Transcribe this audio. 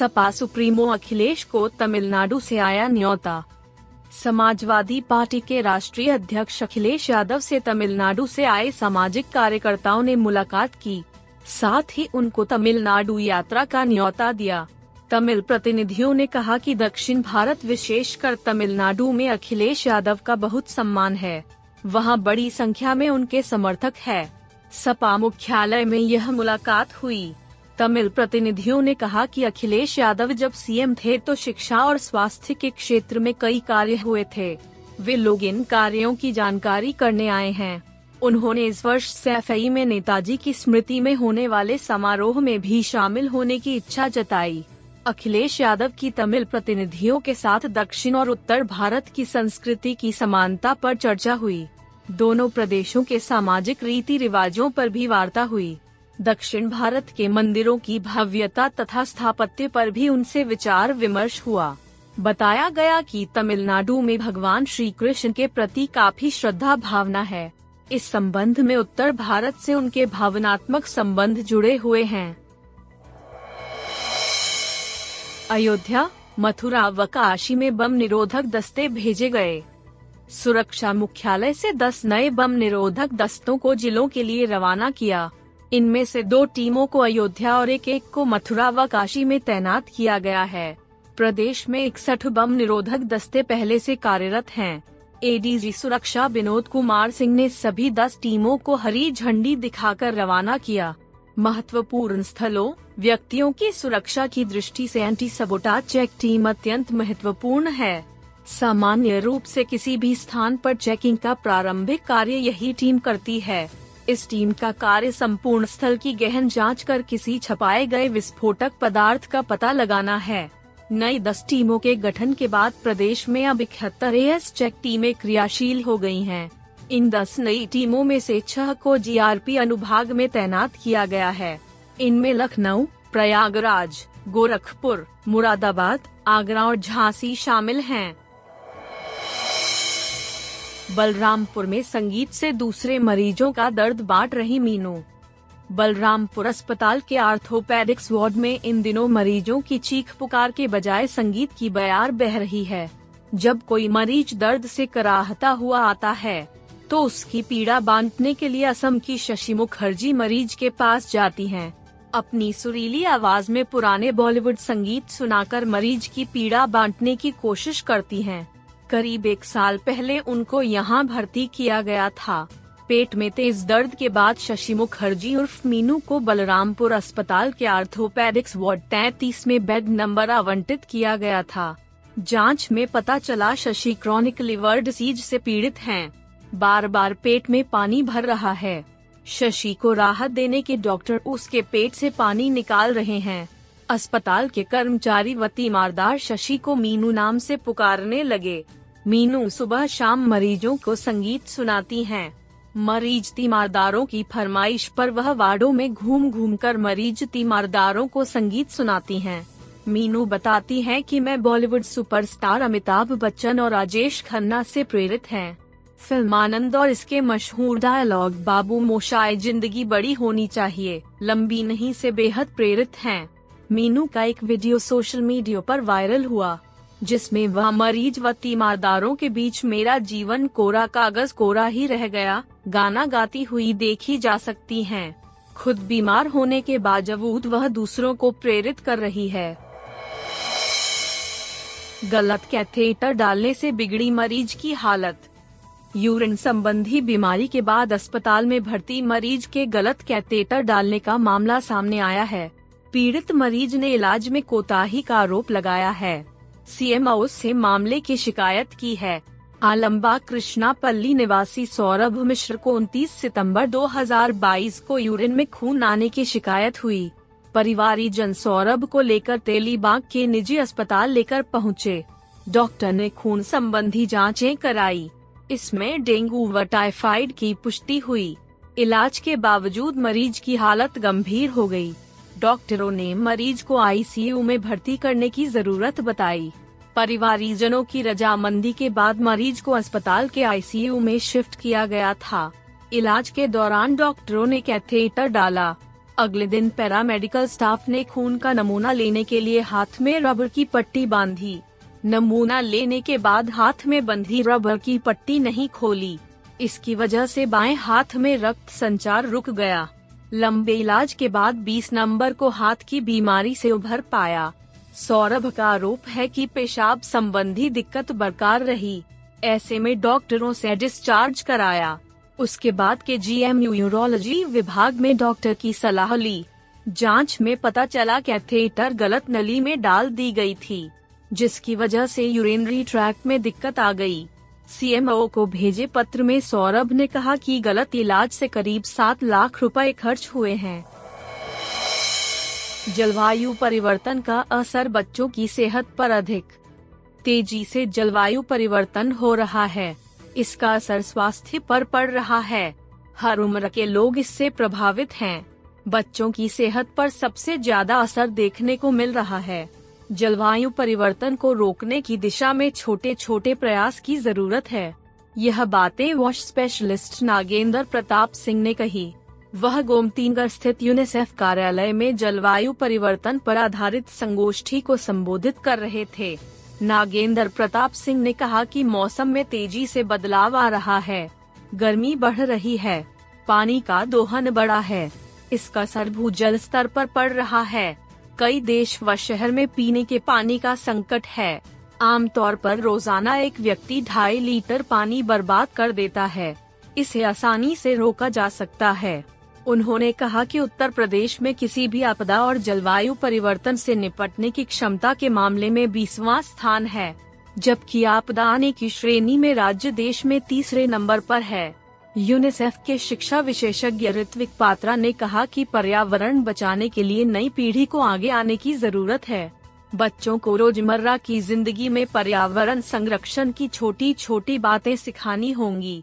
Sapa supremo Akhilesh को तमिलनाडु से आया न्योता समाजवादी पार्टी के राष्ट्रीय अध्यक्ष अखिलेश यादव से तमिलनाडु से आए सामाजिक कार्यकर्ताओं ने मुलाकात की साथ ही उनको तमिलनाडु यात्रा का न्योता दिया तमिल प्रतिनिधियों ने कहा कि दक्षिण भारत विशेषकर तमिलनाडु में अखिलेश यादव का बहुत सम्मान है वहां बड़ी संख्या में उनके समर्थक है सपा मुख्यालय में यह मुलाकात हुई तमिल प्रतिनिधियों ने कहा कि अखिलेश यादव जब सीएम थे तो शिक्षा और स्वास्थ्य के क्षेत्र में कई कार्य हुए थे वे लोग इन कार्यों की जानकारी करने आए हैं उन्होंने इस वर्ष सैफई में नेताजी की स्मृति में होने वाले समारोह में भी शामिल होने की इच्छा जताई अखिलेश यादव की तमिल प्रतिनिधियों के साथ दक्षिण और उत्तर भारत की संस्कृति की समानता पर चर्चा हुई दोनों प्रदेशों के सामाजिक रीति रिवाजों पर भी वार्ता हुई दक्षिण भारत के मंदिरों की भव्यता तथा स्थापत्य पर भी उनसे विचार विमर्श हुआ बताया गया कि तमिलनाडु में भगवान श्री कृष्ण के प्रति काफी श्रद्धा भावना है इस संबंध में उत्तर भारत से उनके भावनात्मक संबंध जुड़े हुए हैं अयोध्या मथुरा व काशी में बम निरोधक दस्ते भेजे गए सुरक्षा मुख्यालय से 10 नए बम निरोधक दस्तों को जिलों के लिए रवाना किया इनमें से दो टीमों को अयोध्या और एक एक को मथुरा व काशी में तैनात किया गया है प्रदेश में इकसठ बम निरोधक दस्ते पहले से कार्यरत हैं। एडीजी सुरक्षा विनोद कुमार सिंह ने सभी दस टीमों को हरी झंडी दिखाकर रवाना किया महत्वपूर्ण स्थलों व्यक्तियों की सुरक्षा की दृष्टि से एंटी सबोटा चेक टीम अत्यंत महत्वपूर्ण है सामान्य रूप से किसी भी स्थान पर चेकिंग का प्रारंभिक कार्य यही टीम करती है इस टीम का कार्य संपूर्ण स्थल की गहन जांच कर किसी छपाए गए विस्फोटक पदार्थ का पता लगाना है नई दस टीमों के गठन के बाद प्रदेश में अब इकहत्तर एस चेक टीमें क्रियाशील हो गई हैं। इन दस नई टीमों में से छह को जीआरपी अनुभाग में तैनात किया गया है इनमें लखनऊ प्रयागराज गोरखपुर मुरादाबाद आगरा और झांसी शामिल हैं। बलरामपुर में संगीत से दूसरे मरीजों का दर्द बांट रही मीनू बलरामपुर अस्पताल के आर्थोपैडिक्स वार्ड में इन दिनों मरीजों की चीख पुकार के बजाय संगीत की बयार बह रही है जब कोई मरीज दर्द से कराहता हुआ आता है तो उसकी पीड़ा बांटने के लिए असम की शशि मुखर्जी मरीज के पास जाती हैं। अपनी सुरीली आवाज में पुराने बॉलीवुड संगीत सुनाकर मरीज की पीड़ा बांटने की कोशिश करती हैं। करीब एक साल पहले उनको यहां भर्ती किया गया था पेट में तेज दर्द के बाद शशि मुखर्जी उर्फ मीनू को बलरामपुर अस्पताल के आर्थोपेडिक्स वार्ड तैतीस में बेड नंबर आवंटित किया गया था जांच में पता चला शशि क्रॉनिक लिवर डिसीज से पीड़ित हैं। बार बार पेट में पानी भर रहा है शशि को राहत देने के डॉक्टर उसके पेट से पानी निकाल रहे हैं अस्पताल के कर्मचारी व तीमारदार शशि को मीनू नाम से पुकारने लगे मीनू सुबह शाम मरीजों को संगीत सुनाती हैं। मरीज तीमारदारों की फरमाइश पर वह वार्डो में घूम घूम कर मरीज तीमारदारों को संगीत सुनाती हैं। मीनू बताती हैं कि मैं बॉलीवुड सुपरस्टार अमिताभ बच्चन और राजेश खन्ना से प्रेरित हैं। फिल्म आनंद और इसके मशहूर डायलॉग बाबू मोशाए जिंदगी बड़ी होनी चाहिए लंबी नहीं से बेहद प्रेरित हैं। मीनू का एक वीडियो सोशल मीडिया पर वायरल हुआ जिसमें वह मरीज व तीमारदारों के बीच मेरा जीवन कोरा कागज कोरा ही रह गया गाना गाती हुई देखी जा सकती हैं। खुद बीमार होने के बावजूद वह दूसरों को प्रेरित कर रही है गलत कैथेटर डालने से बिगड़ी मरीज की हालत यूरिन संबंधी बीमारी के बाद अस्पताल में भर्ती मरीज के गलत कैथेटर डालने का मामला सामने आया है पीड़ित मरीज ने इलाज में कोताही का आरोप लगाया है सीएमओ से मामले की शिकायत की है आलम्बा पल्ली निवासी सौरभ मिश्र को 29 सितंबर 2022 को यूरिन में खून आने की शिकायत हुई परिवारी जन सौरभ को लेकर तेलीबाग के निजी अस्पताल लेकर पहुंचे। डॉक्टर ने खून संबंधी जांचें कराई इसमें डेंगू व टाइफाइड की पुष्टि हुई इलाज के बावजूद मरीज की हालत गंभीर हो गई। डॉक्टरों ने मरीज को आईसीयू में भर्ती करने की जरूरत बताई परिवारीजनों की रजामंदी के बाद मरीज को अस्पताल के आईसीयू में शिफ्ट किया गया था इलाज के दौरान डॉक्टरों ने कैथेटर डाला अगले दिन पैरामेडिकल स्टाफ ने खून का नमूना लेने के लिए हाथ में रबर की पट्टी बांधी नमूना लेने के बाद हाथ में बंधी रबर की पट्टी नहीं खोली इसकी वजह से बाएं हाथ में रक्त संचार रुक गया लंबे इलाज के बाद 20 नंबर को हाथ की बीमारी से उभर पाया सौरभ का आरोप है कि पेशाब संबंधी दिक्कत बरकरार रही ऐसे में डॉक्टरों से डिस्चार्ज कराया उसके बाद के जी एम यूरोलॉजी विभाग में डॉक्टर की सलाह ली जांच में पता चला कैथेटर गलत नली में डाल दी गई थी जिसकी वजह से यूरिनरी ट्रैक में दिक्कत आ गई सीएमओ को भेजे पत्र में सौरभ ने कहा कि गलत इलाज से करीब सात लाख रुपए खर्च हुए हैं जलवायु परिवर्तन का असर बच्चों की सेहत पर अधिक तेजी से जलवायु परिवर्तन हो रहा है इसका असर स्वास्थ्य पर पड़ रहा है हर उम्र के लोग इससे प्रभावित हैं। बच्चों की सेहत पर सबसे ज्यादा असर देखने को मिल रहा है जलवायु परिवर्तन को रोकने की दिशा में छोटे छोटे प्रयास की जरूरत है यह बातें वॉश स्पेशलिस्ट नागेंद्र प्रताप सिंह ने कही वह गोमतीनगढ़ स्थित यूनिसेफ कार्यालय में जलवायु परिवर्तन पर आधारित संगोष्ठी को संबोधित कर रहे थे नागेंद्र प्रताप सिंह ने कहा कि मौसम में तेजी से बदलाव आ रहा है गर्मी बढ़ रही है पानी का दोहन बढ़ा है इसका असर भूजल स्तर पर पड़ रहा है कई देश व शहर में पीने के पानी का संकट है आमतौर पर रोजाना एक व्यक्ति ढाई लीटर पानी बर्बाद कर देता है इसे आसानी से रोका जा सकता है उन्होंने कहा कि उत्तर प्रदेश में किसी भी आपदा और जलवायु परिवर्तन से निपटने की क्षमता के मामले में बीसवा स्थान है जबकि आपदा आने की श्रेणी में राज्य देश में तीसरे नंबर पर है यूनिसेफ के शिक्षा विशेषज्ञ ऋत्विक पात्रा ने कहा कि पर्यावरण बचाने के लिए नई पीढ़ी को आगे आने की जरूरत है बच्चों को रोजमर्रा की जिंदगी में पर्यावरण संरक्षण की छोटी छोटी बातें सिखानी होंगी